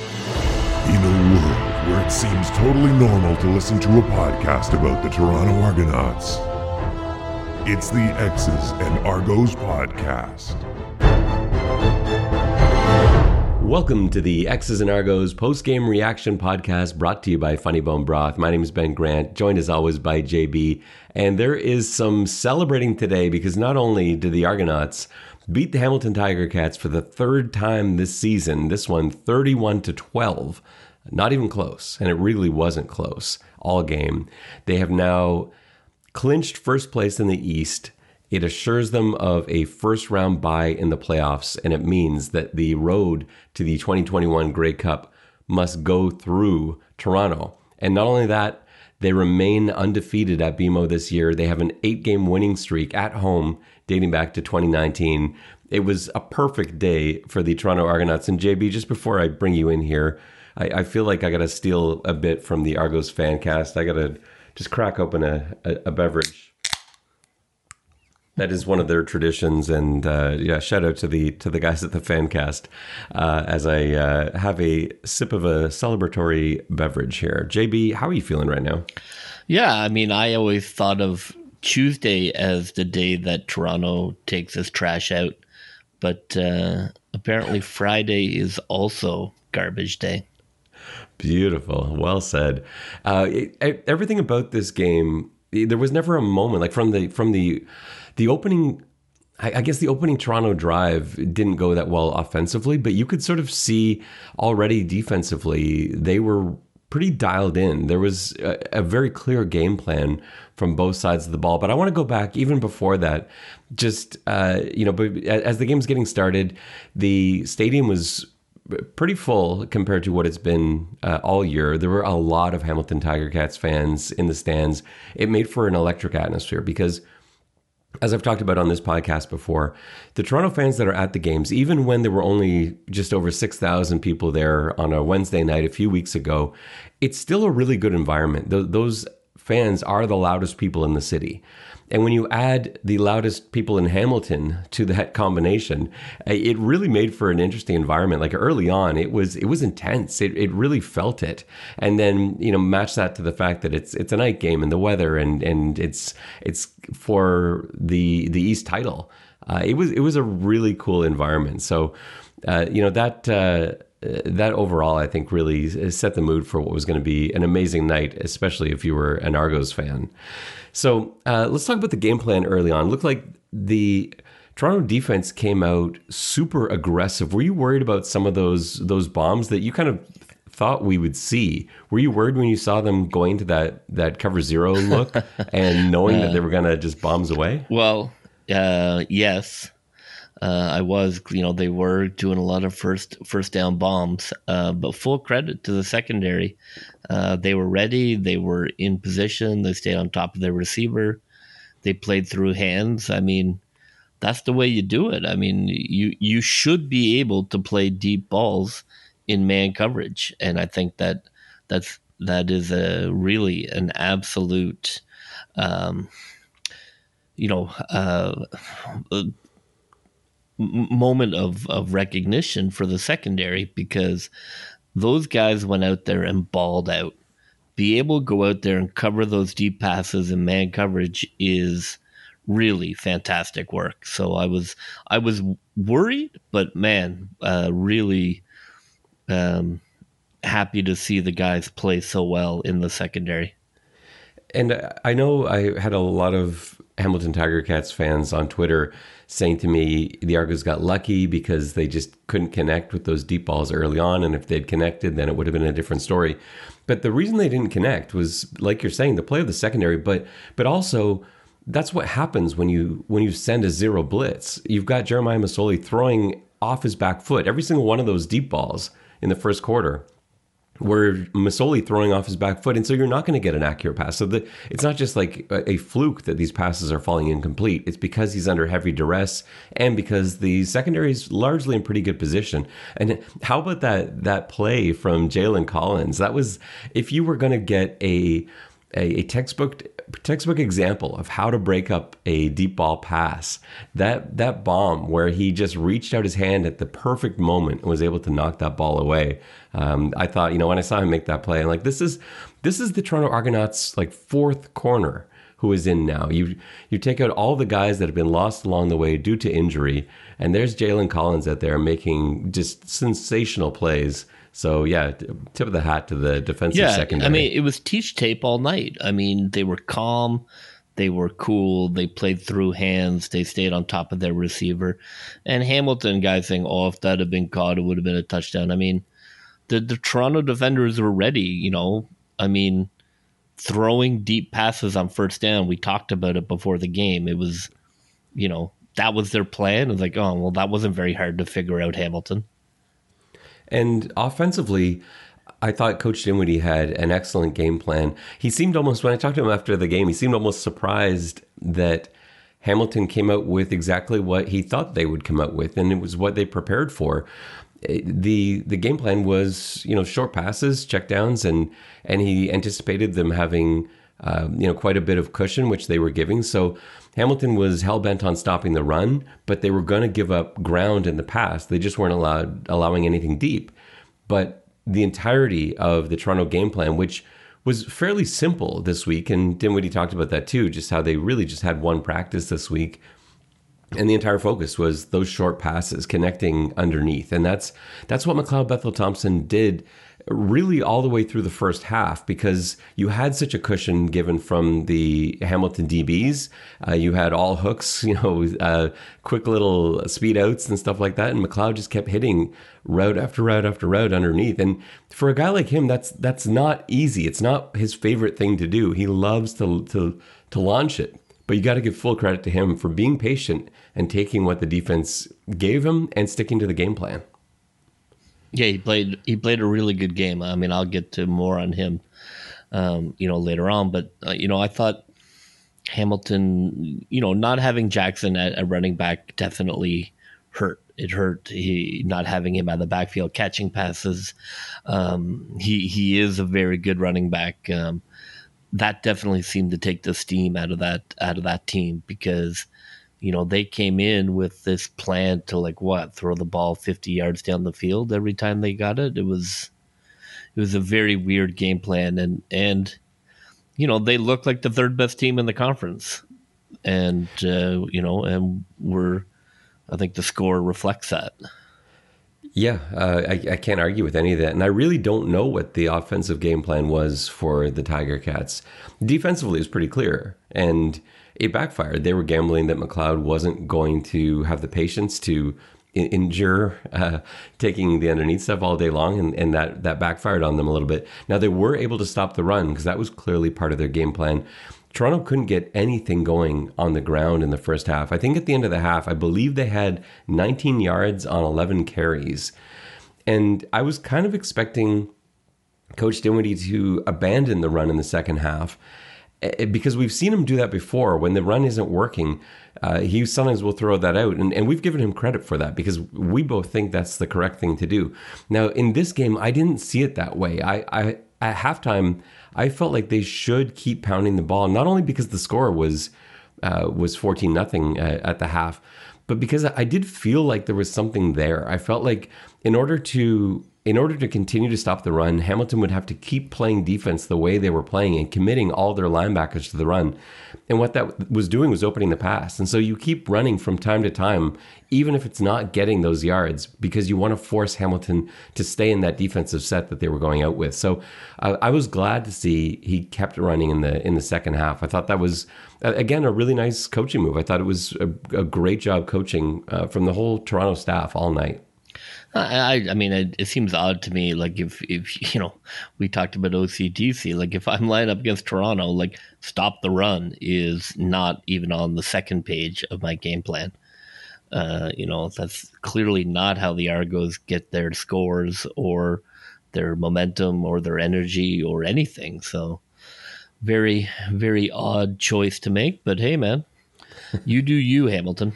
In a world where it seems totally normal to listen to a podcast about the Toronto Argonauts, it's the X's and Argos podcast. Welcome to the X's and Argos post game reaction podcast brought to you by Funny Bone Broth. My name is Ben Grant, joined as always by JB. And there is some celebrating today because not only did the Argonauts beat the Hamilton Tiger Cats for the third time this season, this one 31 to 12, not even close. And it really wasn't close all game. They have now clinched first place in the East. It assures them of a first round bye in the playoffs, and it means that the road to the 2021 Grey Cup must go through Toronto. And not only that, they remain undefeated at BMO this year. They have an eight game winning streak at home dating back to 2019. It was a perfect day for the Toronto Argonauts. And JB, just before I bring you in here, I, I feel like I got to steal a bit from the Argos fan cast. I got to just crack open a, a, a beverage that is one of their traditions, and uh, yeah, shout out to the to the guys at the Fancast uh, as I uh, have a sip of a celebratory beverage here. JB, how are you feeling right now? Yeah, I mean, I always thought of Tuesday as the day that Toronto takes its trash out, but uh, apparently Friday is also garbage day. Beautiful, well said. Uh, it, everything about this game, there was never a moment like from the from the the opening I, guess the opening Toronto drive didn't go that well offensively, but you could sort of see already defensively they were pretty dialed in. There was a, a, very clear game plan from both sides of the ball. But I want to go back even before that. Just uh, you know, as the game's getting started, the stadium was pretty full compared to what it's been uh, all year. There were a lot of Hamilton Tiger Cats fans in the stands. It made for an electric atmosphere because as I've talked about on this podcast before, the Toronto fans that are at the games, even when there were only just over 6,000 people there on a Wednesday night a few weeks ago, it's still a really good environment. those fans are the loudest people in the city. And when you add the loudest people in Hamilton to that combination, eh, it really made for an interesting environment. Like early on, it was it was intense. It, it really felt it. And then you know match that to the fact that it's it's a night game and the weather and and it's it's for the the East title. Uh, it was it was a really cool environment. So uh, you know that. Uh, that overall, I think, really set the mood for what was going to be an amazing night, especially if you were an Argos fan. So uh, let's talk about the game plan early on. It looked like the Toronto defense came out super aggressive. Were you worried about some of those those bombs that you kind of thought we would see? Were you worried when you saw them going to that that cover zero look and knowing uh, that they were going to just bombs away? Well, uh, yes. Uh, I was, you know, they were doing a lot of first first down bombs, uh, but full credit to the secondary. Uh, they were ready. They were in position. They stayed on top of their receiver. They played through hands. I mean, that's the way you do it. I mean, you you should be able to play deep balls in man coverage, and I think that that's that is a really an absolute. Um, you know, uh, moment of, of recognition for the secondary because those guys went out there and balled out. Be able to go out there and cover those deep passes and man coverage is really fantastic work. So I was I was worried, but man, uh, really um, happy to see the guys play so well in the secondary. And I know I had a lot of Hamilton Tiger Cats fans on Twitter saying to me the Argos got lucky because they just couldn't connect with those deep balls early on. And if they'd connected, then it would have been a different story. But the reason they didn't connect was, like you're saying, the play of the secondary, but but also that's what happens when you when you send a zero blitz. You've got Jeremiah Masoli throwing off his back foot every single one of those deep balls in the first quarter where Masoli throwing off his back foot, and so you're not going to get an accurate pass. So the, it's not just like a, a, fluke that these passes are falling incomplete. It's because he's under heavy duress, and because the secondary is largely in pretty good position. And how about that that play from Jalen Collins? That was if you were going to get a, a a textbook textbook example of how to break up a deep ball pass. That that bomb where he just reached out his hand at the perfect moment and was able to knock that ball away. Um, I thought, you know, when I saw him make that play, I'm like, this is this is the Toronto Argonauts like fourth corner who is in now. You you take out all the guys that have been lost along the way due to injury, and there's Jalen Collins out there making just sensational plays. So yeah, tip of the hat to the defensive yeah, secondary. I mean, it was teach tape all night. I mean, they were calm, they were cool, they played through hands, they stayed on top of their receiver. And Hamilton guy saying, "Oh, if that had been caught, it would have been a touchdown." I mean, the the Toronto defenders were ready. You know, I mean, throwing deep passes on first down. We talked about it before the game. It was, you know, that was their plan. It was like, oh well, that wasn't very hard to figure out, Hamilton. And offensively, I thought Coach Dinwiddie had an excellent game plan. He seemed almost, when I talked to him after the game, he seemed almost surprised that Hamilton came out with exactly what he thought they would come out with, and it was what they prepared for. The the game plan was, you know, short passes, checkdowns, and and he anticipated them having, uh, you know, quite a bit of cushion, which they were giving. So Hamilton was hell bent on stopping the run, but they were going to give up ground in the pass. They just weren't allowed allowing anything deep. But the entirety of the Toronto game plan, which was fairly simple this week, and Dinwiddie talked about that too, just how they really just had one practice this week. And the entire focus was those short passes connecting underneath. And that's that's what McLeod Bethel Thompson did really all the way through the first half because you had such a cushion given from the Hamilton DBs. Uh, you had all hooks, you know, uh, quick little speed outs and stuff like that. And McLeod just kept hitting route after route after route underneath. And for a guy like him, that's that's not easy. It's not his favorite thing to do. He loves to to to launch it. But you got to give full credit to him for being patient and taking what the defense gave him and sticking to the game plan. Yeah, he played. He played a really good game. I mean, I'll get to more on him, um, you know, later on. But uh, you know, I thought Hamilton, you know, not having Jackson at, at running back definitely hurt. It hurt. He not having him at the backfield catching passes. Um, he he is a very good running back. Um, that definitely seemed to take the steam out of that out of that team because you know, they came in with this plan to like what throw the ball 50 yards down the field every time they got it. It was it was a very weird game plan and and you know, they look like the third best team in the conference. And uh, you know, and we're I think the score reflects that. Yeah, uh, I, I, can't argue with any of that. And I really don't know what the offensive game plan was for the Tiger Cats. Defensively, it was pretty clear. And it backfired. They were gambling that McLeod wasn't going to have the patience to endure uh, taking the underneath stuff all day long, and, and that that backfired on them a little bit. Now they were able to stop the run because that was clearly part of their game plan. Toronto couldn't get anything going on the ground in the first half. I think at the end of the half, I believe they had 19 yards on 11 carries. And I was kind of expecting Coach Dinwiddie to abandon the run in the second half Eh, because we've seen him do that before. When the run isn't working uh, he sometimes will throw that out. And, and we've given him credit for that because we both think that's the correct thing to do. Now in this game i didn't see it that way. I, I at halftime i felt like they should keep pounding the ball not only because the score was uh, was 14 nothing uh, at the half but because i did feel like there was something there. I felt like in order to in order to continue to stop the run, Hamilton would have to keep playing defense the way they were playing and committing all their linebackers to the run. And what that was doing was opening the pass. And so you keep running from time to time, even if it's not getting those yards, because you want to force Hamilton to stay in that defensive set that they were going out with. So uh, I was glad to see he kept running in the in the second half. I thought that was again a really nice coaching move. I thought it was a, a great job coaching uh, from the whole Toronto staff all night. I, I mean, it, it, seems odd to me. Like if, if you know, we talked about OCDC. Like if I'm lined up against Toronto, like stop the run is not even on the second page of my game plan. Uh, you know, that's clearly not how the Argos get their scores or their momentum or their energy or anything. So, very, very odd choice to make. But hey, man, you do you, Hamilton.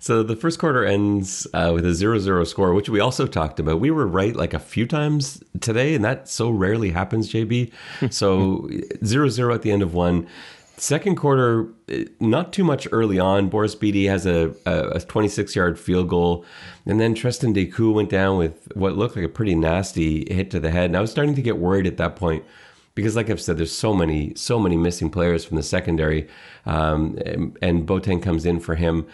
So the first quarter ends uh, with a 0 0 score, which we also talked about. We were right like a few times today, and that so rarely happens, JB. so 0 0 at the end of one. second quarter, not too much early on. Boris Bede has a, a 26 yard field goal. And then Treston Decoud went down with what looked like a pretty nasty hit to the head. And I was starting to get worried at that point because, like I've said, there's so many, so many missing players from the secondary. Um, and, and Boateng comes in for him.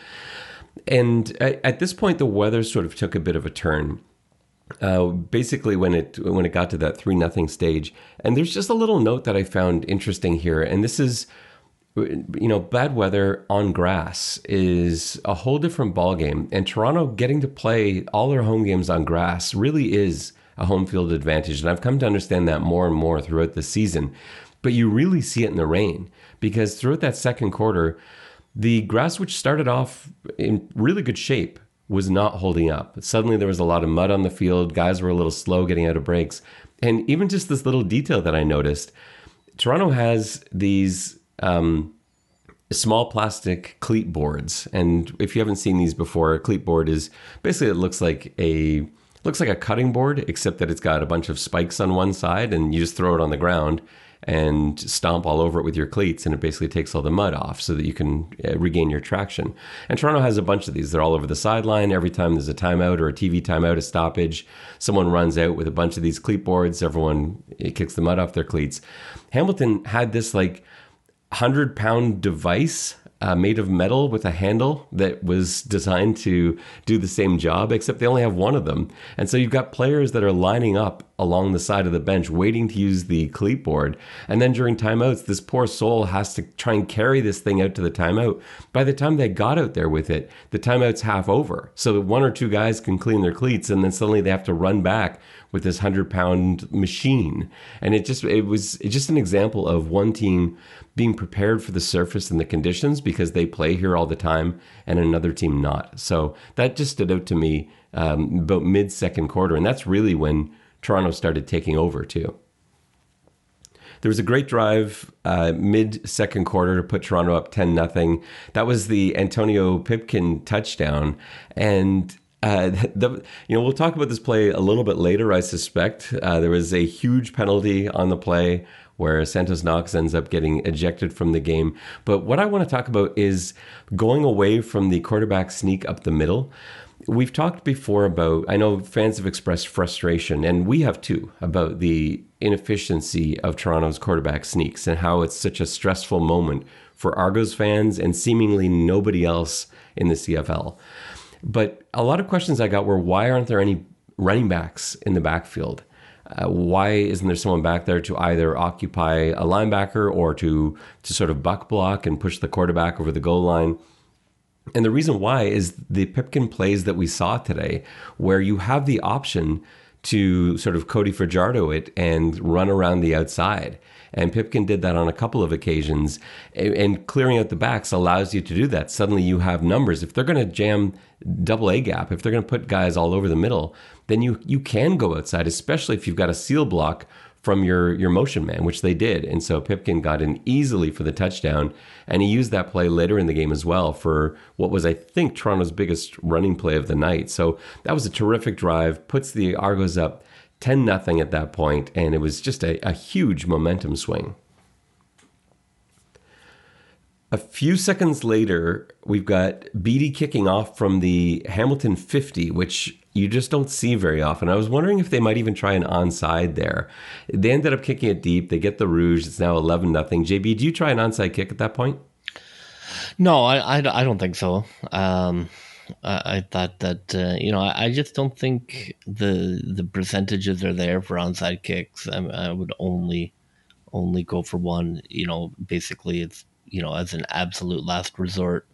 And at this point, the weather sort of took a bit of a turn. Uh, basically, when it when it got to that three nothing stage, and there's just a little note that I found interesting here, and this is you know, bad weather on grass is a whole different ballgame. And Toronto getting to play all their home games on grass really is a home field advantage. And I've come to understand that more and more throughout the season. But you really see it in the rain because throughout that second quarter, the grass, which started off in really good shape, was not holding up. Suddenly there was a lot of mud on the field. Guys were a little slow getting out of breaks. And even just this little detail that I noticed Toronto has these um, small plastic cleat boards. And if you haven't seen these before, a cleat board is basically it looks like a looks like a cutting board, except that it's got a bunch of spikes on one side, and you just throw it on the ground and stomp all over it with your cleats, and it basically takes all the mud off so that you can uh, regain your traction. And Toronto has a bunch of these. They're all over the sideline. Every time there's a timeout or a TV timeout, a stoppage, someone runs out with a bunch of these cleat boards. Everyone kicks the mud off their cleats. Hamilton had this like 100 pound device uh, made of metal with a handle that was designed to do the same job, except they only have one of them. And so you've got players that are lining up along the side of the bench waiting to use the cleat board. And then during timeouts, this poor soul has to try and carry this thing out to the timeout. By the time they got out there with it, the timeout's half over. So one or two guys can clean their cleats and then suddenly they have to run back with this hundred pound machine. And it just it was just an example of one team being prepared for the surface and the conditions because they play here all the time, and another team not. So that just stood out to me um, about mid second quarter, and that's really when Toronto started taking over too. There was a great drive uh, mid second quarter to put Toronto up 10 nothing. That was the Antonio Pipkin touchdown. And uh, the, you know, we'll talk about this play a little bit later, I suspect. Uh, there was a huge penalty on the play where Santos Knox ends up getting ejected from the game. But what I want to talk about is going away from the quarterback sneak up the middle. We've talked before about, I know fans have expressed frustration, and we have too, about the inefficiency of Toronto's quarterback sneaks and how it's such a stressful moment for Argos fans and seemingly nobody else in the CFL. But a lot of questions I got were why aren't there any running backs in the backfield? Uh, why isn't there someone back there to either occupy a linebacker or to to sort of buck block and push the quarterback over the goal line? And the reason why is the Pipkin plays that we saw today, where you have the option to sort of Cody Fajardo it and run around the outside. And Pipkin did that on a couple of occasions. And clearing out the backs allows you to do that. Suddenly you have numbers. If they're going to jam double A gap, if they're going to put guys all over the middle, then you you can go outside, especially if you've got a seal block from your your motion man, which they did. And so Pipkin got in easily for the touchdown, and he used that play later in the game as well for what was I think Toronto's biggest running play of the night. So that was a terrific drive, puts the Argos up 10 nothing at that point, and it was just a, a huge momentum swing. A few seconds later, we've got Bede kicking off from the Hamilton 50, which you just don't see very often. I was wondering if they might even try an onside there. They ended up kicking it deep. They get the rouge. It's now 11 nothing. JB, do you try an onside kick at that point? No, I, I, I don't think so. Um, I, I, thought that uh, you know I, I, just don't think the the percentages are there for onside kicks. I, I would only only go for one. You know, basically it's you know, as an absolute last resort.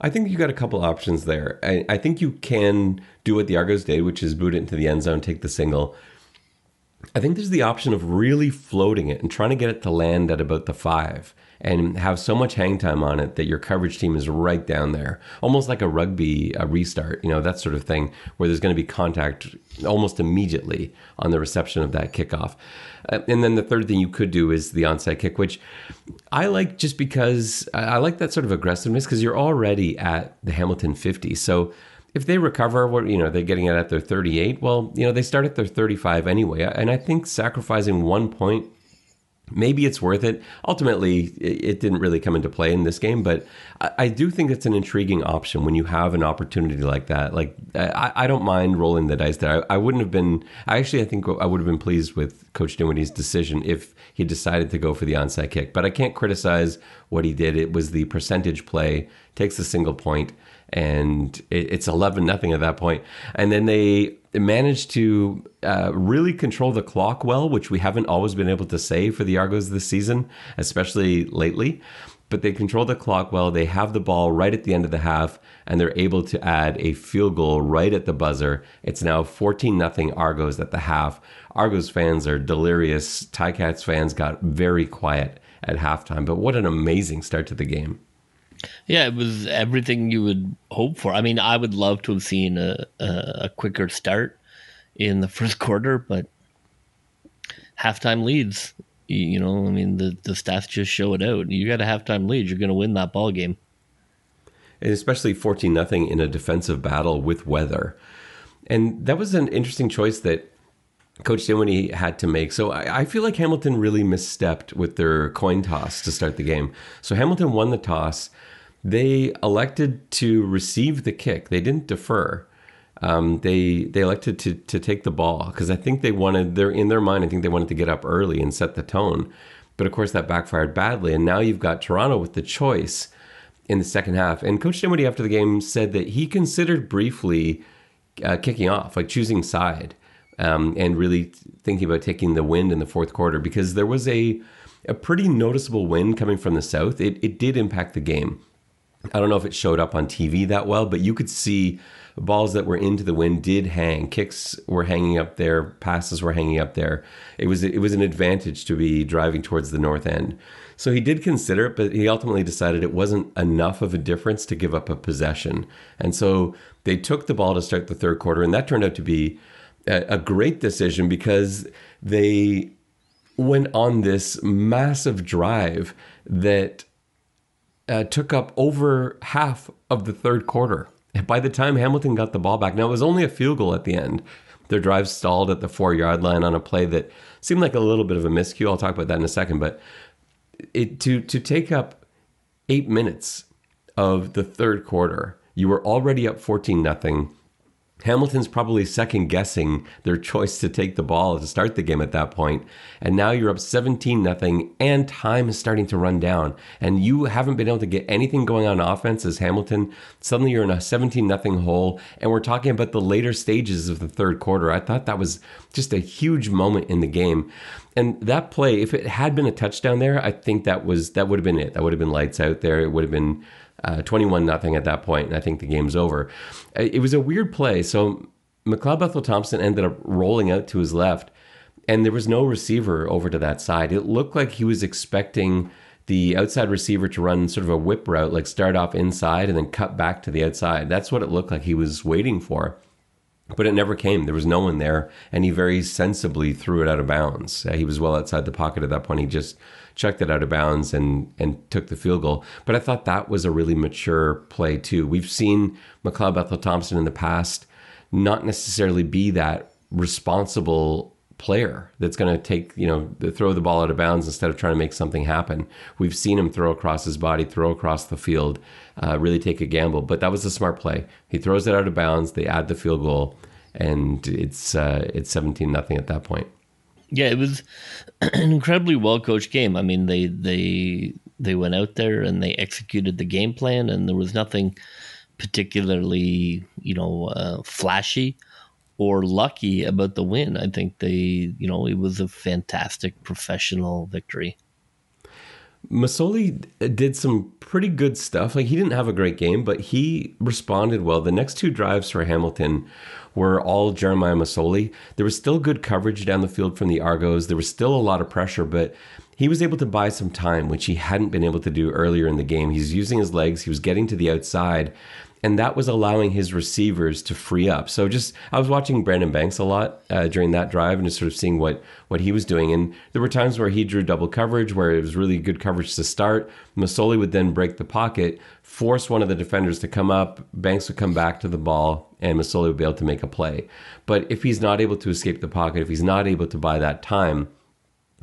I think you got a couple options there. I, I think you can do what the Argos did, which is boot it into the end zone, take the single. I think there's the option of really floating it and trying to get it to land at about the five and have so much hang time on it that your coverage team is right down there, almost like a rugby a restart, you know, that sort of thing, where there's going to be contact almost immediately on the reception of that kickoff. Uh, and then the third thing you could do is the onside kick, which I like just because I like that sort of aggressiveness because you're already at the Hamilton 50. So if they recover, what you know, they're getting it at their 38. Well, you know, they start at their 35 anyway, and I think sacrificing one point maybe it's worth it. Ultimately, it didn't really come into play in this game, but I do think it's an intriguing option when you have an opportunity like that. Like, I, don't mind rolling the dice there. I, wouldn't have been, I actually, I think I would have been pleased with Coach Dinwiddie's decision if he decided to go for the onside kick, but I can't criticize what he did. It was the percentage play, takes a single point, and it's 11 nothing at that point. And then they managed to uh, really control the clock well, which we haven't always been able to say for the Argos this season, especially lately. But they control the clock well. They have the ball right at the end of the half, and they're able to add a field goal right at the buzzer. It's now 14 0 Argos at the half. Argos fans are delirious. Ticats fans got very quiet at halftime. But what an amazing start to the game. Yeah, it was everything you would hope for. I mean, I would love to have seen a, a, quicker start in the first quarter, but halftime leads. You, you know, I mean, the, the stats just show it out. You got a halftime lead, you're going to win that ball game. And especially 14 nothing in a defensive battle with weather. And that was an interesting choice that Coach Dinwiddie had to make. So I, I, feel like Hamilton really misstepped with their coin toss to start the game. So Hamilton won the toss. They elected to receive the kick. They didn't defer. Um, they they elected to to take the ball because I think they wanted. They're in their mind. I think they wanted to get up early and set the tone. But of course, that backfired badly. And now you've got Toronto with the choice in the second half. And Coach Dinwiddie after the game said that he considered briefly uh, kicking off, like choosing side um, and really thinking about taking the wind in the fourth quarter because there was a a pretty noticeable wind coming from the south. It it did impact the game. I don't know if it showed up on TV that well, but you could see balls that were into the wind did hang. Kicks were hanging up there, passes were hanging up there. It was it was an advantage to be driving towards the north end. So he did consider it, but he ultimately decided it wasn't enough of a difference to give up a possession. And so they took the ball to start the third quarter, and that turned out to be a, great decision because they went on this massive drive that uh, took up over half of the third quarter. By the time Hamilton got the ball back, now it was only a field goal at the end. Their drive stalled at the four yard line on a play that seemed like a little bit of a miscue. I'll talk about that in a second. But it, to to take up eight minutes of the third quarter, you were already up fourteen nothing. Hamilton's probably second guessing their choice to take the ball to start the game at that point. And now you're up 17 nothing and time is starting to run down. And you haven't been able to get anything going on offense as Hamilton. Suddenly you're in a 17 nothing hole. And we're talking about the later stages of the third quarter. I thought that was just a huge moment in the game. And that play, if it had been a touchdown there, I think that was that would have been it. That would have been lights out there. It would have been uh, 21 nothing at that point, and I think the game's over. Uh, it was a weird play. So McLeod Bethel Thompson ended up rolling out to his left, and there was no receiver over to that side. It looked like he was expecting the outside receiver to run sort of a whip route, like start off inside and then cut back to the outside. That's what it looked like he was waiting for. But it never came. There was no one there, and he very sensibly threw it out of bounds. Uh, he was well outside the pocket at that point. He just chucked it out of bounds and and took the field goal. But I thought that was a really mature play too. We've seen McLeod Bethel Thompson in the past not necessarily be that responsible player that's going to take you know throw the ball out of bounds instead of trying to make something happen. We've seen him throw across his body, throw across the field, uh, really take a gamble. But that was a smart play. He throws it out of bounds. They add the field goal, and it's uh, it's seventeen nothing at that point. Yeah, it was an incredibly well coached game. I mean, they they they went out there and they executed the game plan, and there was nothing particularly you know uh, flashy or lucky about the win. I think they you know it was a fantastic professional victory. Masoli did some pretty good stuff. Like he didn't have a great game, but he responded well. The next two drives for Hamilton were all Jeremiah Masoli. There was still good coverage down the field from the Argos. There was still a lot of pressure, but he was able to buy some time, which he hadn't been able to do earlier in the game. He's using his legs, he was getting to the outside, and that was allowing his receivers to free up. So just I was watching Brandon Banks a lot uh, during that drive and just sort of seeing what what he was doing. And there were times where he drew double coverage, where it was really good coverage to start. Masoli would then break the pocket, force one of the defenders to come up. Banks would come back to the ball, and Masoli would be able to make a play. But if he's not able to escape the pocket, if he's not able to buy that time,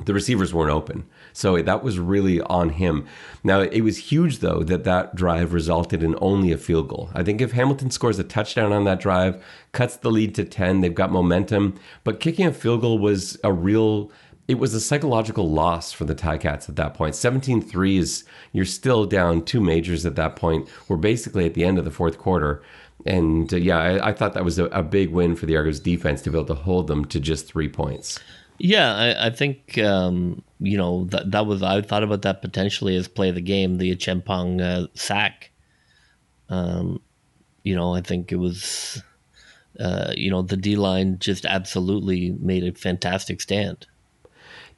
the receivers weren't open. So that was really on him. Now, it was huge, though, that that drive resulted in only a field goal. I think if Hamilton scores a touchdown on that drive, cuts the lead to 10, they've got momentum. But kicking a field goal was a real. It was a psychological loss for the Ticats at that point. 17 3 is, you're still down two majors at that point. We're basically at the end of the fourth quarter. And uh, yeah, I, I, thought that was a, a big win for the Argos defense to be able to hold them to just three points. Yeah, I, I think um, you know that that was I thought about that potentially as play the game, the Chempong uh, sack. Um, you know, I think it was, uh, you know, the D line just absolutely made a fantastic stand.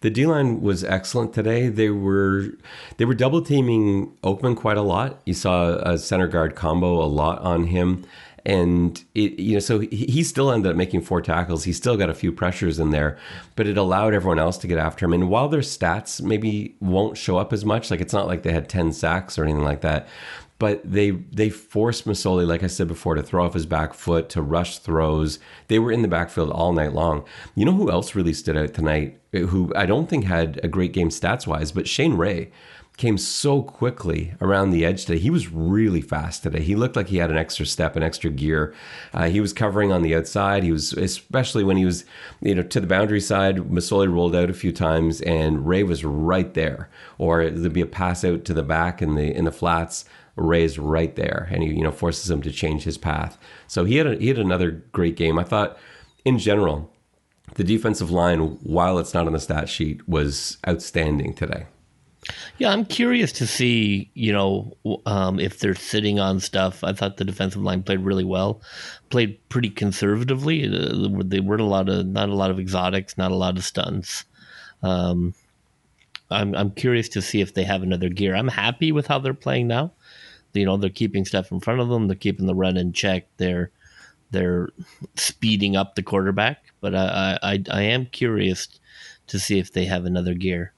The D line was excellent today. They were they were double teaming Oakman quite a lot. You saw a center guard combo a lot on him and it you know so he, still ended up making four tackles he still got a few pressures in there but it allowed everyone else to get after him and while their stats maybe won't show up as much like it's not like they had 10 sacks or anything like that but they they forced Masoli, like I said before, to throw off his back foot, to rush throws. They were in the backfield all night long. You know who else really stood out tonight? Who I don't think had a great game stats wise, but Shane Ray came so quickly around the edge today. He was really fast today. He looked like he had an extra step, an extra gear. Uh, he was covering on the outside. He was, especially when he was, you know, to the boundary side. Masoli rolled out a few times, and Ray was right there. Or there'd be a pass out to the back in the in the flats. Ray's right there, and he, you know, forces him to change his path. So he had a, he had another great game. I thought, in general, the defensive line, while it's not on the stat sheet, was outstanding today. Yeah, I'm curious to see, you know, um, if they're sitting on stuff. I thought the defensive line played really well, played pretty conservatively. Uh, they weren't a lot of not a lot of exotics, not a lot of stunts. Um, I'm I'm curious to see if they have another gear. I'm happy with how they're playing now. You know, they're keeping stuff in front of them. They're keeping the run in check. They're they're speeding up the quarterback. But I I, I am curious to see if they have another gear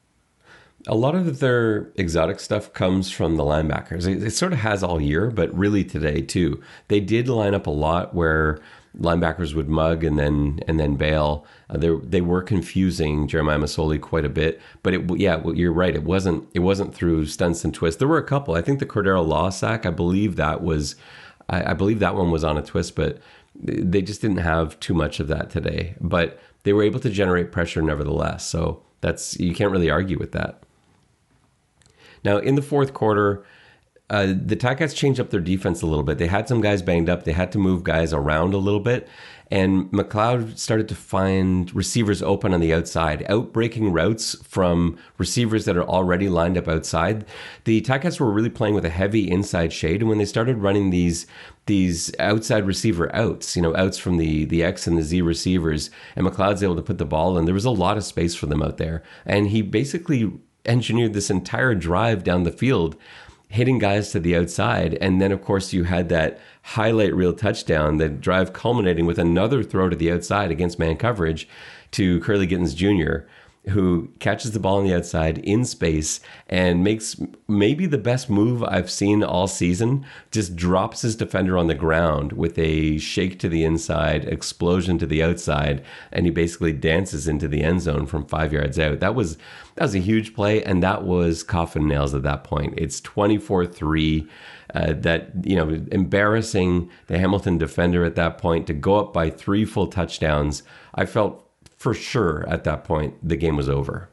a lot of their exotic stuff comes from the linebackers. It, it, sort of has all year, but really today too. They did line up a lot where linebackers would mug and then and then bail. Uh, they they were confusing Jeremiah Masoli quite a bit, but it yeah, you're right. It wasn't it wasn't through stunts and twists. There were a couple. I think the Cordarro Law sack. I believe that was, I, I believe that one was on a twist, but they just didn't have too much of that today. But they were able to generate pressure nevertheless. So that's you can't really argue with that. Now, in the fourth quarter, uh, the Ticats changed up their defense a little bit. They had some guys banged up. They had to move guys around a little bit. And McLeod started to find receivers open on the outside, outbreaking routes from receivers that are already lined up outside. The Ticats were really playing with a heavy inside shade. And when they started running these these outside receiver outs, you know, outs from the the X and the Z receivers, and McLeod's able to put the ball in. There was a lot of space for them out there, and he basically engineered this entire drive down the field, hitting guys to the outside. And then, of course, you had that highlight reel touchdown, the drive culminating with another throw to the outside against man coverage to Kurleigh Gittens Jr who catches the ball on the outside in space and makes maybe the best move I've seen all season. Just drops his defender on the ground with a shake to the inside, explosion to the outside, and he basically dances into the end zone from five yards out. That was that was a huge play, and that was coffin nails at that point. It's 24 3. Uh, that you know embarrassing the Hamilton defender at that point to go up by three full touchdowns. I felt for sure at that point the game was over.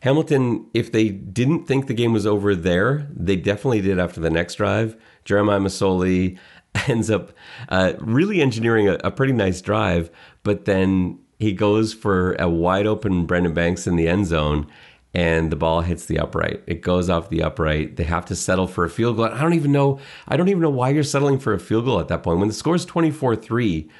Hamilton, if they didn't think the game was over there, they definitely did after the next drive. Jeremiah Masoli ends up uh, really engineering a, a, pretty nice drive, but then he goes for a wide open Brandon Banks in the end zone, and the ball hits the upright. It goes off the upright. They have to settle for a field goal. I don't even know. I don't even know why you're settling for a field goal at that point. When the score is 24 3,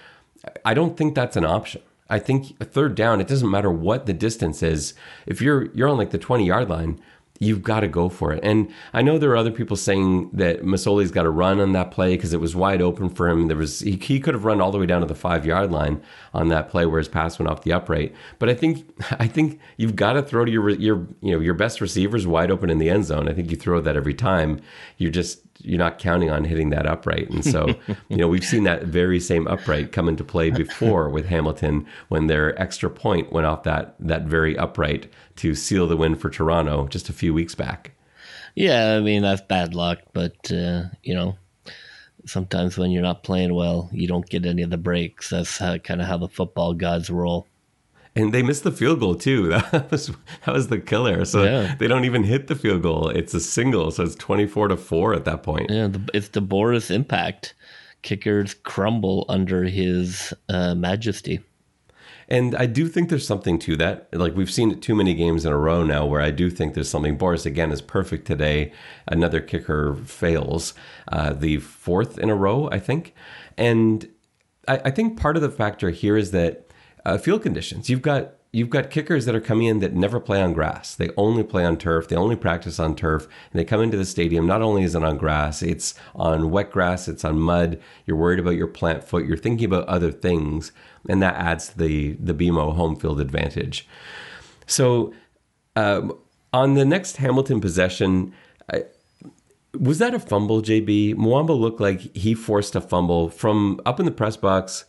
I don't think that's an option. I think a third down, it doesn't matter what the distance is. If you're you're on like the 20 yard line, you've got to go for it. And I know there are other people saying that Masoli's got to run on that play because it was wide open for him. There was he, he could have run all the way down to the five yard line on that play where his pass went off the upright. But I think I think you've got to throw to your your you know your best receivers wide open in the end zone. I think you throw that every time. You're just you're not counting on hitting that upright. And so, you know, we've seen that very same upright come into play before with Hamilton when their extra point went off that that very upright to seal the win for Toronto just a few weeks back. Yeah, I mean that's bad luck, but uh, you know, sometimes when you're not playing well, you don't get any of the breaks. That's how, kind of how the football gods roll and they missed the field goal too. That was that was the killer. So yeah. they don't even hit the field goal. It's a single, so it's twenty four to four at that point. Yeah, the, it's the Boris impact. Kickers crumble under his uh, majesty. And I do think there's something to that. Like we've seen it too many games in a row now where I do think there's something. Boris again is perfect today. Another kicker fails, uh, the fourth in a row, I think. And I, I think part of the factor here is that uh, field conditions. You've got you've got kickers that are coming in that never play on grass. They only play on turf. They only practice on turf. And they come into the stadium. Not only is it on grass, it's on wet grass. It's on mud. You're worried about your plant foot. You're thinking about other things, and that adds to the the BMO home field advantage. So, um, on the next Hamilton possession. Was that a fumble, JB? Muamba looked like he forced a fumble from up in the press box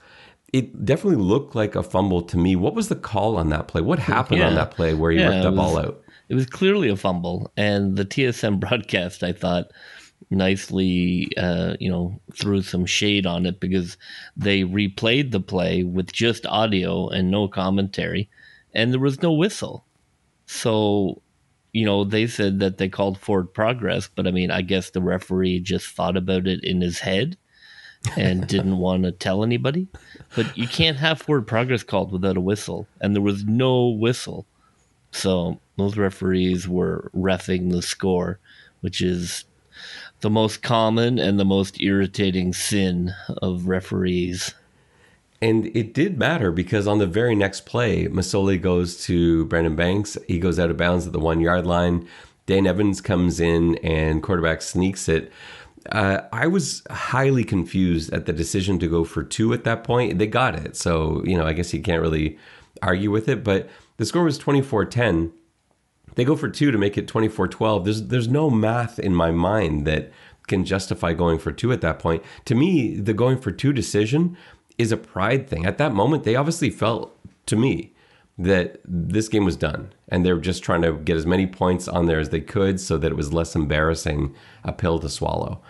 it definitely looked like a fumble to me. What was the call on that play? What happened yeah. on that play where he yeah, ripped that ball out? It was clearly a fumble, and the TSN broadcast, I thought, nicely, uh, you know, threw some shade on it because they replayed the play with just audio and no commentary, and there was no whistle. So, you know, they said that they called forward progress, but I mean, I guess the referee just thought about it in his head and didn't want to tell anybody. But you can't have forward progress called without a whistle, and there was no whistle. So those referees were refing the score, which is the most common and the most irritating sin of referees. And it did matter because on the very next play, Masoli goes to Brandon Banks. He goes out of bounds at the one yard line. Dane Evans comes in and quarterback sneaks it. Uh, I was highly confused at the decision to go for two at that point. They got it. So, you know, I guess you can't really argue with it. But the score was 24 10. They go for two to make it 24 12. There's, there's no math in my mind that can justify going for two at that point. To me, the going for two decision is a pride thing. At that moment, they obviously felt, to me, that this game was done and they were just trying to get as many points on there as they could so that it was less embarrassing a pill to swallow.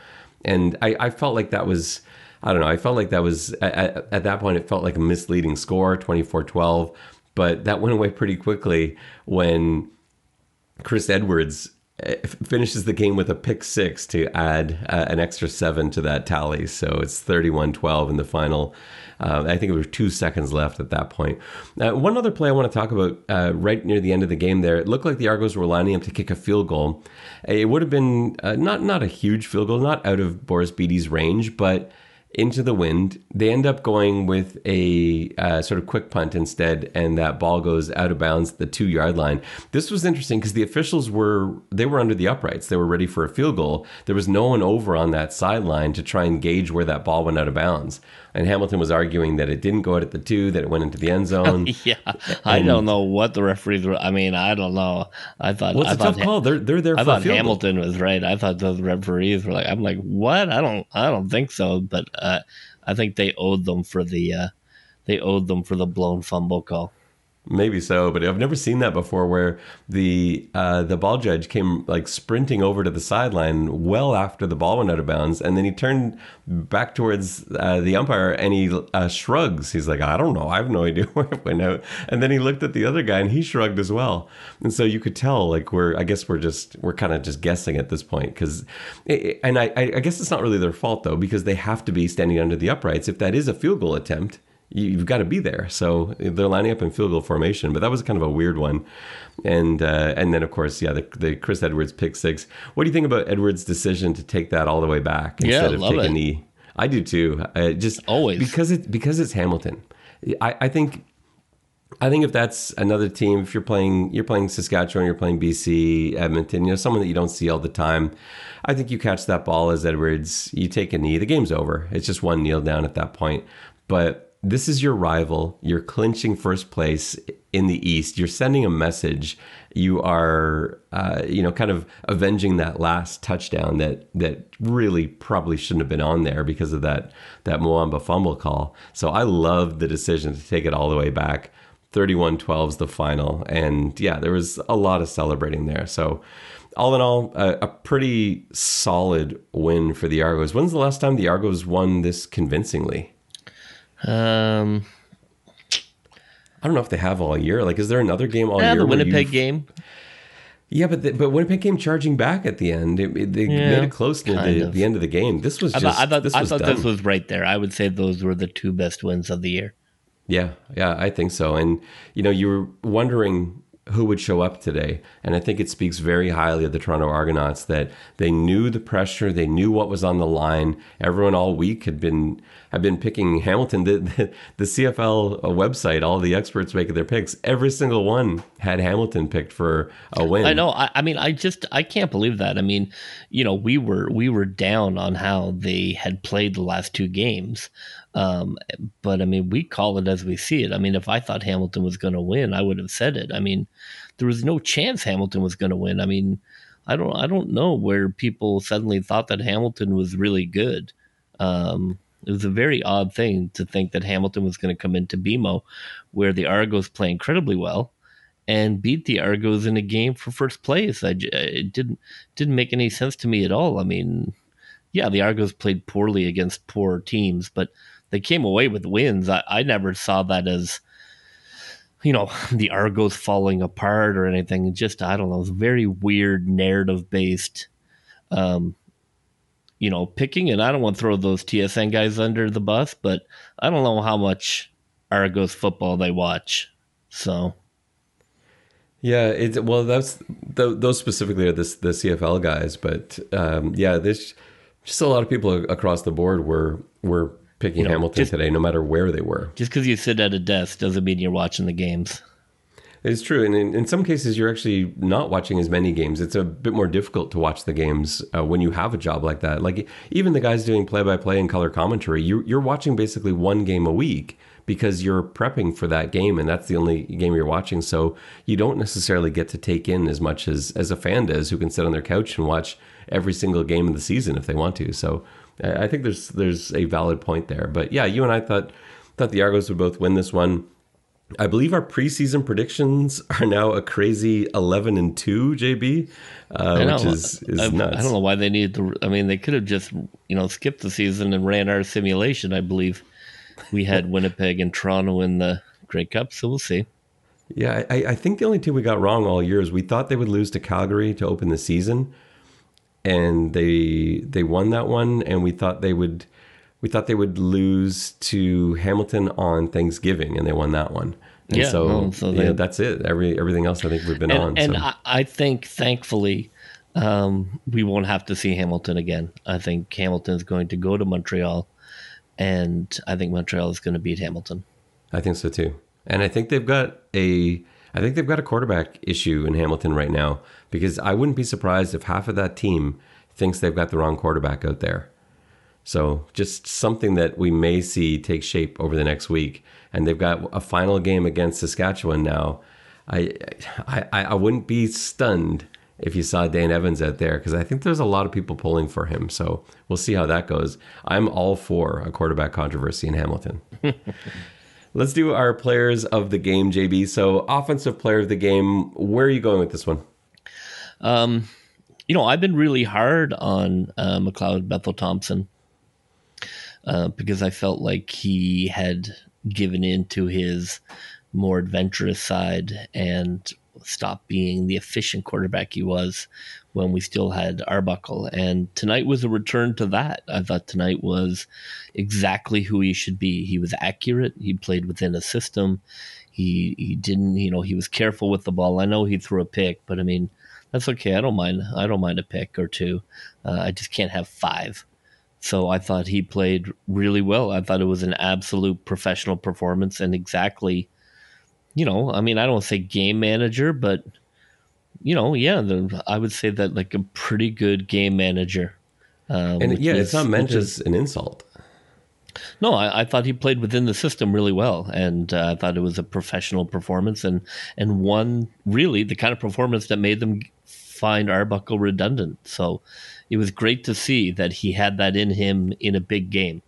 And i, I felt like that was i don't know i felt like that was at, at that point it felt like a misleading score 24-12 but that went away pretty quickly when chris edwards finishes the game with a pick six to add uh, an extra seven to that tally so it's 31-12 in the final uh, I think there were two seconds left at that point. Uh, one other play I want to talk about uh, right near the end of the game there. It looked like the Argos were lining up to kick a field goal. It would have been uh, not not a huge field goal, not out of Boris Bede's range, but into the wind. They end up going with a uh, sort of quick punt instead, and that ball goes out of bounds the two yard line. This was interesting because the officials were they were under the uprights. They were ready for a field goal. There was no one over on that sideline to try and gauge where that ball went out of bounds. And Hamilton was arguing that it didn't go out at the two, that it went into the end zone. yeah, I don't know what the referees were. I mean, I don't know. I thought well, I a tough call. They're they're there. I thought Hamilton goal. was right. I thought those referees were like, I'm like, what? I don't I don't think so. But uh, I think they owed them for the uh, they owed them for the blown fumble call. Maybe so, but I've never seen that before. Where the uh, the ball judge came like sprinting over to the sideline well after the ball went out of bounds, and then he turned back towards uh, the umpire and he uh, shrugs. He's like, "I don't know, I have no idea where it went out." And then he looked at the other guy and he shrugged as well. And so you could tell, like, we're I guess we're just we're kind of just guessing at this point because, and I I guess it's not really their fault though because they have to be standing under the uprights if that is a field goal attempt you've got to be there. So they're lining up in field goal formation, but that was kind of a weird one. And uh, and then of course, yeah, the, the, Chris Edwards pick six. What do you think about Edwards' decision to take that all the way back instead yeah, of taking it. the? I do too. Uh, just always because it because it's Hamilton. I, I think I think if that's another team, if you're playing, you're playing Saskatchewan, you're playing BC, Edmonton, you know, someone that you don't see all the time. I think you catch that ball as Edwards, you take a knee, the game's over. It's just one kneel down at that point. But this is your rival. You're clinching first place in the East. You're sending a message. You are, uh, you know, kind of avenging that last touchdown that that really probably shouldn't have been on there because of that that Muamba fumble call. So I love the decision to take it all the way back. 31-12 is the final, and yeah, there was a lot of celebrating there. So all in all, a, a, pretty solid win for the Argos. When's the last time the Argos won this convincingly? Um, I don't know if they have all year. Like, is there another game all year? yeah, year? the Winnipeg game. Yeah, but the, but Winnipeg came charging back at the end. It, it, they yeah, made it close to the, the, end of the game. This was just. I thought, I thought, this, I was, thought this was right there. I would say those were the two best wins of the year. Yeah, yeah, I think so. And you know, you were wondering who would show up today. And I think it speaks very highly of the Toronto Argonauts that they knew the pressure, they knew what was on the line. Everyone all week had been had been picking Hamilton. The, the, the CFL uh, website, all the experts making their picks, every single one had Hamilton picked for a win. I know. I, I mean, I just I can't believe that. I mean, you know, we were we were down on how they had played the last two games. Um, but I mean, we call it as we see it. I mean, if I thought Hamilton was going to win, I would have said it. I mean, there was no chance Hamilton was going to win. I mean, I don't, I don't know where people suddenly thought that Hamilton was really good. Um, it was a very odd thing to think that Hamilton was going to come into BMO, where the Argos play incredibly well, and beat the Argos in a game for first place. I, it didn't didn't make any sense to me at all. I mean, yeah, the Argos played poorly against poor teams, but they came away with wins. I, I never saw that as you know the Argos falling apart or anything. Just I don't know. It's very weird narrative based. Um, you know, picking, and I don't want to throw those TSN guys under the bus, but I don't know how much Argos football they watch. So, yeah, it's well, that's those specifically are the the CFL guys, but um, yeah, there's just a lot of people across the board were were picking you know, Hamilton just, today, no matter where they were. Just because you sit at a desk doesn't mean you're watching the games. It's true, and in, in, some cases, you're actually not watching as many games. It's a bit more difficult to watch the games uh, when you have a job like that. Like even the guys doing play-by-play and color commentary, you, you're watching basically one game a week because you're prepping for that game, and that's the only game you're watching. So you don't necessarily get to take in as much as as a fan does, who can sit on their couch and watch every single game of the season if they want to. So I think there's there's a valid point there. But yeah, you and I thought thought the Argos would both win this one. I believe our preseason predictions are now a crazy eleven and two, JB, uh, which is, is I, nuts. I don't know why they needed to. I mean, they could have just you know skipped the season and ran our simulation. I believe we had Winnipeg and Toronto in the Grey Cup, so we'll see. Yeah, I, I think the only two we got wrong all year is we thought they would lose to Calgary to open the season, and they they won that one, and we thought they would we thought they would lose to Hamilton on Thanksgiving, and they won that one. And yeah, so, well, so they, that's it. Every everything else, I think we've been and, on. And so. I, I, think, thankfully, um, we won't have to see Hamilton again. I think Hamilton's going to go to Montreal, and I think Montreal is going to beat Hamilton. I think so too. And I think they've got a I think they've got a quarterback issue in Hamilton right now because I wouldn't be surprised if half of that team thinks they've got the wrong quarterback out there. So just something that we may see take shape over the next week. And they've got a final game against Saskatchewan now. I I, I wouldn't be stunned if you saw Dane Evans out there because I think there's a lot of people pulling for him. So we'll see how that goes. I'm all for a quarterback controversy in Hamilton. Let's do our players of the game, JB. So, offensive player of the game. Where are you going with this one? Um, you know, I've been really hard on uh, McLeod Bethel Thompson uh, because I felt like he had given in to his more adventurous side and stopped being the efficient quarterback he was when we still had Arbuckle. And tonight was a return to that. I thought tonight was exactly who he should be. He was accurate. He played within a system. He he didn't, you know, he was careful with the ball. I know he threw a pick, but I mean, that's okay. I don't mind. I don't mind a pick or two. Uh, I just can't have five. So I thought he played really well. I thought it was an absolute professional performance and exactly, you know, I mean, I don't say game manager, but you know, yeah, the, I would say that like a pretty good game manager. Uh, and yeah, his, it's not meant as an insult. No, I, I, thought he played within the system really well, and uh, I thought it was a professional performance and and one really the kind of performance that made them find Arbuckle redundant. So it was great to see that he had that in him in a big game.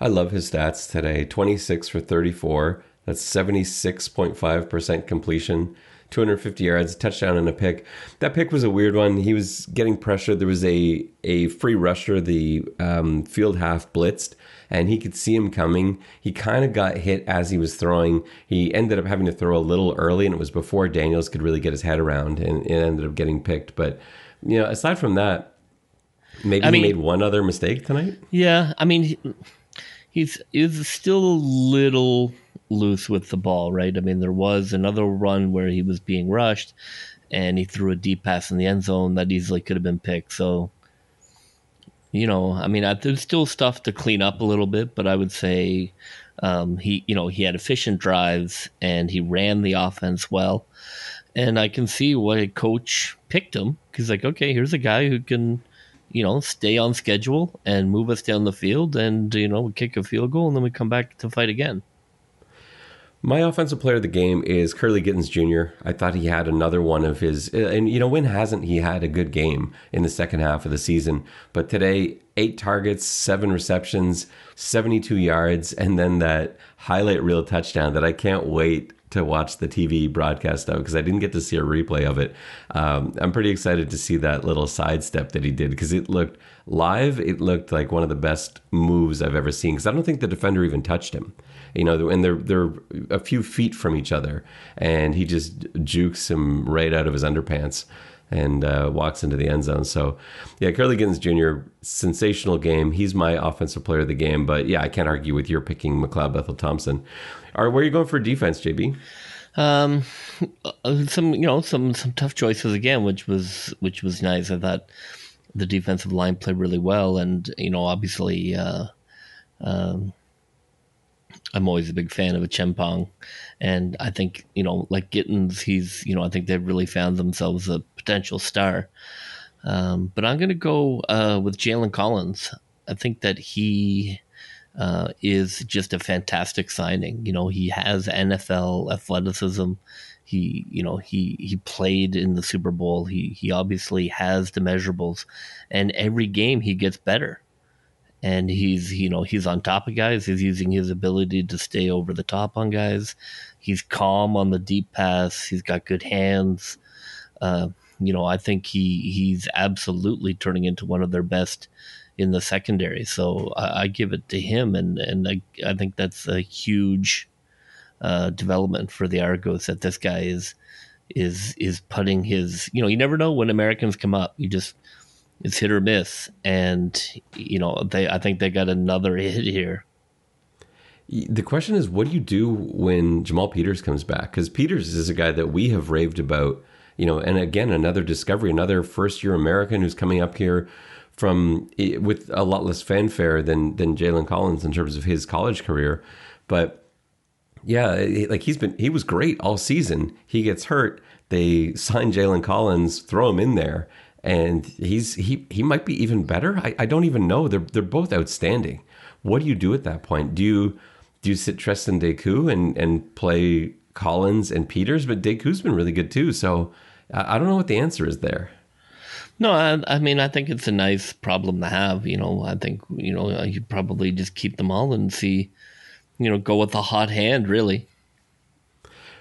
I love his stats today: twenty six for thirty four. That's seventy six point five percent completion. 250 yards, touchdown and a pick. That pick was a weird one. He was getting pressure. There was a a free rusher, the um, field half blitzed, and he could see him coming. He kind of got hit as he was throwing. He ended up having to throw a little early, and it was before Daniels could really get his head around, and it ended up getting picked. But you know, aside from that, maybe I mean, he made one other mistake tonight. Yeah, I mean, he's is still a little loose with the ball, right? I mean, there was another run where he was being rushed, and he threw a deep pass in the end zone that easily could have been picked. So you know, I mean, I, there's still stuff to clean up a little bit, but I would say um, he, you know, he had efficient drives and he ran the offense well. And I can see why coach picked him because, like, okay, here's a guy who can, you know, stay on schedule and move us down the field, and you know, we kick a field goal, and then we come back to fight again. My offensive player of the game is Kurleigh Gittens Jr. I thought he had another one of his, and you know, when hasn't he had a good game in the second half of the season? But today, eight targets, seven receptions, 72 yards, and then that highlight reel touchdown that I can't wait to watch the TV broadcast of because I didn't get to see a replay of it. Um, I'm pretty excited to see that little sidestep that he did because it looked live. It looked like one of the best moves I've ever seen because I don't think the defender even touched him you know, and they're they're a few feet from each other, and he just jukes him right out of his underpants and uh, walks into the end zone. So, yeah, Kurleigh Gittens Jr. sensational game. He's my offensive player of the game, but yeah, I can't argue with your picking McLeod Bethel Thompson. All right, where are you going for defense, JB? Um, uh, some you know some some tough choices again, which was which was nice. I thought the defensive line played really well, and you know obviously. Uh, um, I'm always a big fan of Acheampong. And I think, you know, like Gittens, he's, you know, I think they've really found themselves a potential star. Um, but I'm going to go uh, with Jalen Collins. I think that he uh, is just a fantastic signing. You know, he has NFL athleticism. He, you know, he he played in the Super Bowl. He he obviously has the measurables, and every game he gets better and he's you know he's on top of guys. He's using his ability to stay over the top on guys. He's calm on the deep pass. He's got good hands. Uh, you know, I think he he's absolutely turning into one of their best in the secondary. So I, I give it to him, and and I, I think that's a huge uh, development for the Argos that this guy is is is putting his. You know, you never know when Americans come up. You just it's hit or miss, and you know they. I think they got another hit here. The question is, what do you do when Jamal Peters comes back? Because Peters is a guy that we have raved about, you know, and again, another discovery, another first year American who's coming up here from with a lot less fanfare than than Jalen Collins in terms of his college career, but yeah, like he's been he was great all season. He gets hurt, they sign Jalen Collins, throw him in there, and he's he he might be even better. I, I don't even know. They're they're both outstanding. What do you do at that point? Do you do you sit Treston Decoud and and play Collins and Peters? But Decoud's been really good too. So I, I don't know what the answer is there. No, I, I, mean I think it's a nice problem to have. You know, I think you know uh, you probably just keep them all and see, you know, go with the hot hand really.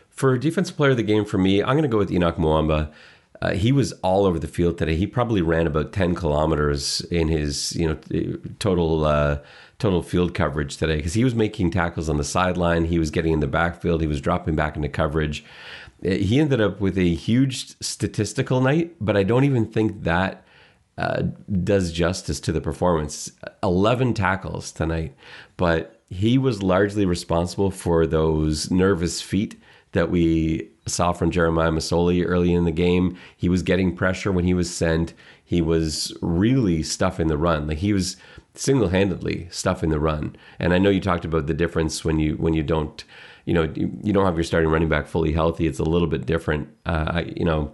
For defensive player of the game for me, I'm going to go with Henoc Muamba. Uh, he was all over the field today. He probably ran about 10 kilometers in his, you know, total uh, total field coverage today because he was making tackles on the sideline. He was getting in the backfield. He was dropping back into coverage. Uh, he ended up with a huge statistical night, but I don't even think that uh, does justice to the performance. 11 tackles tonight, but he was largely responsible for those nervous feet that we saw from Jeremiah Masoli early in the game. He was getting pressure when he was sent. He was really stuffing the run. Like he was single-handedly stuffing the run. And I know you talked about the difference when you when you don't, you know, you, you don't have your starting running back fully healthy. It's a little bit different. Uh, I, you know,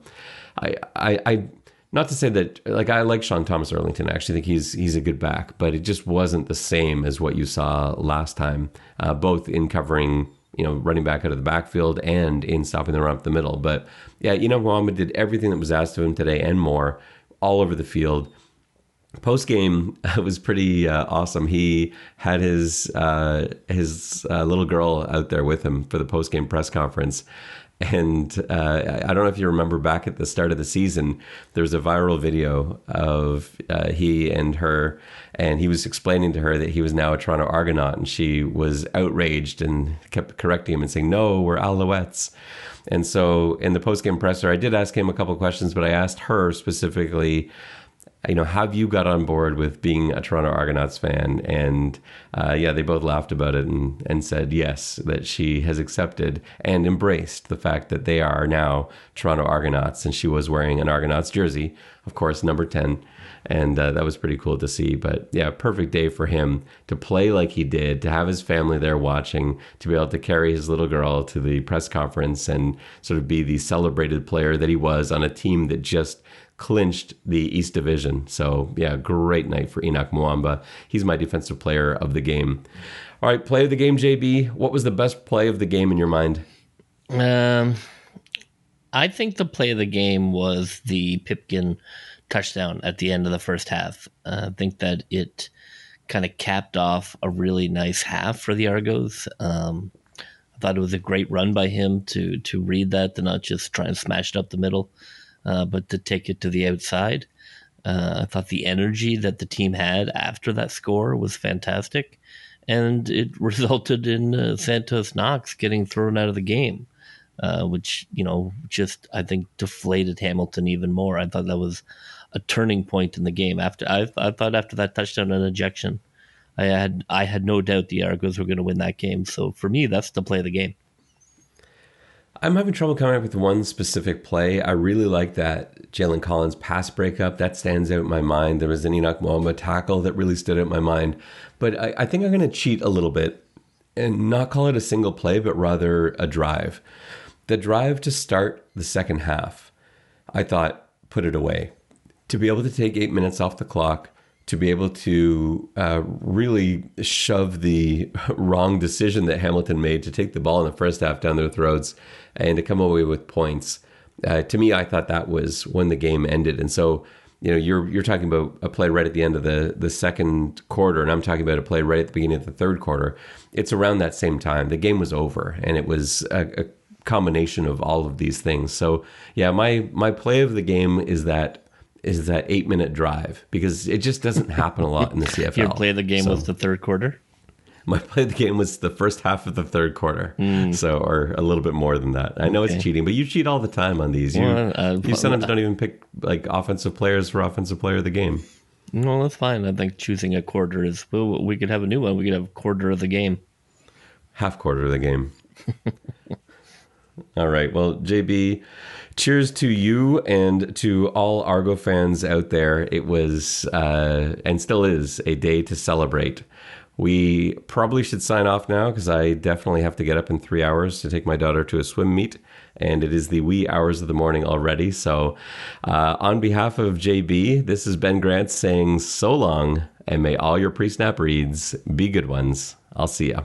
I I. I not to say that like I like Sean Thomas Erlington. I actually think he's he's a good back, but it just wasn't the same as what you saw last time, uh, both in covering you know running back out of the backfield and in stopping the run up the middle. But yeah, you know Muamba did everything that was asked of him today and more, all over the field. Post game was pretty uh, awesome. He had his uh, his uh, little girl out there with him for the post game press conference and uh, I don't know if you remember back at the start of the season, there was a viral video of uh, he and her, and he was explaining to her that he was now a Toronto Argonaut, and she was outraged and kept correcting him and saying, "No, we're Alouettes." And so in the post game presser, I did ask him a couple questions, but I asked her specifically you know, have you got on board with being a Toronto Argonauts fan? And uh, yeah, they both laughed about it and, and said yes, that she has accepted and embraced the fact that they are now Toronto Argonauts. And she was wearing an Argonauts jersey, of course, number 10. And uh, that was pretty cool to see. But yeah, perfect day for him to play like he did, to have his family there watching, to be able to carry his little girl to the press conference and sort of be the celebrated player that he was on a team that just clinched the East Division. So, yeah, great night for Henoc Muamba. He's my defensive player of the game. All right, play of the game, JB. What was the best play of the game in your mind? Um, I think the play of the game was the Pipkin touchdown at the end of the first half. Uh, I think that it kind of capped off a really nice half for the Argos. Um, I thought it was a great run by him to to read that, to not just try and smash it up the middle uh, but to take it to the outside. Uh, I thought the energy that the team had after that score was fantastic, and it resulted in uh, Santos Knox getting thrown out of the game, uh, which you know just I think deflated Hamilton even more. I thought that was a turning point in the game. After I, I thought after that touchdown and ejection, I had I had no doubt the Argos were going to win that game. So for me, that's the play of the game. I'm having trouble coming up with one specific play. I really like that Jalen Collins pass breakup. That stands out in my mind. There was an Henoc Muamba tackle that really stood out in my mind. But I, I think I'm going to cheat a little bit and not call it a single play, but rather a drive. The drive to start the second half, I thought, put it away. To be able to take eight minutes off the clock, to be able to uh, really shove the wrong decision that Hamilton made to take the ball in the first half down their throats and to come away with points. Uh, to me, I thought that was when the game ended. And so, you know, you're you're talking about a play right at the end of the the second quarter, and I'm talking about a play right at the beginning of the third quarter. It's around that same time. The game was over, and it was a, a combination of all of these things. So, yeah, my my play of the game is that is that eight minute drive because it just doesn't happen a lot in the CFL. Your play of the game so, was the third quarter. My play of the game was the first half of the third quarter, mm. so or a little bit more than that. I know okay. it's cheating, but you cheat all the time on these. You, well, uh, you sometimes uh, don't even pick like offensive players for offensive player of the game. No, that's fine. I think choosing a quarter is. Well, we could have a new one. We could have quarter of the game, half quarter of the game. all right. Well, JB cheers to you and to all Argo fans out there. It was uh, and still is a day to celebrate. We probably should sign off now because I definitely have to get up in three hours to take my daughter to a swim meet, and it is the wee hours of the morning already. So, uh, on behalf of JB, this is Ben Grant saying so long, and may all your pre snap reads be good ones. I'll see ya.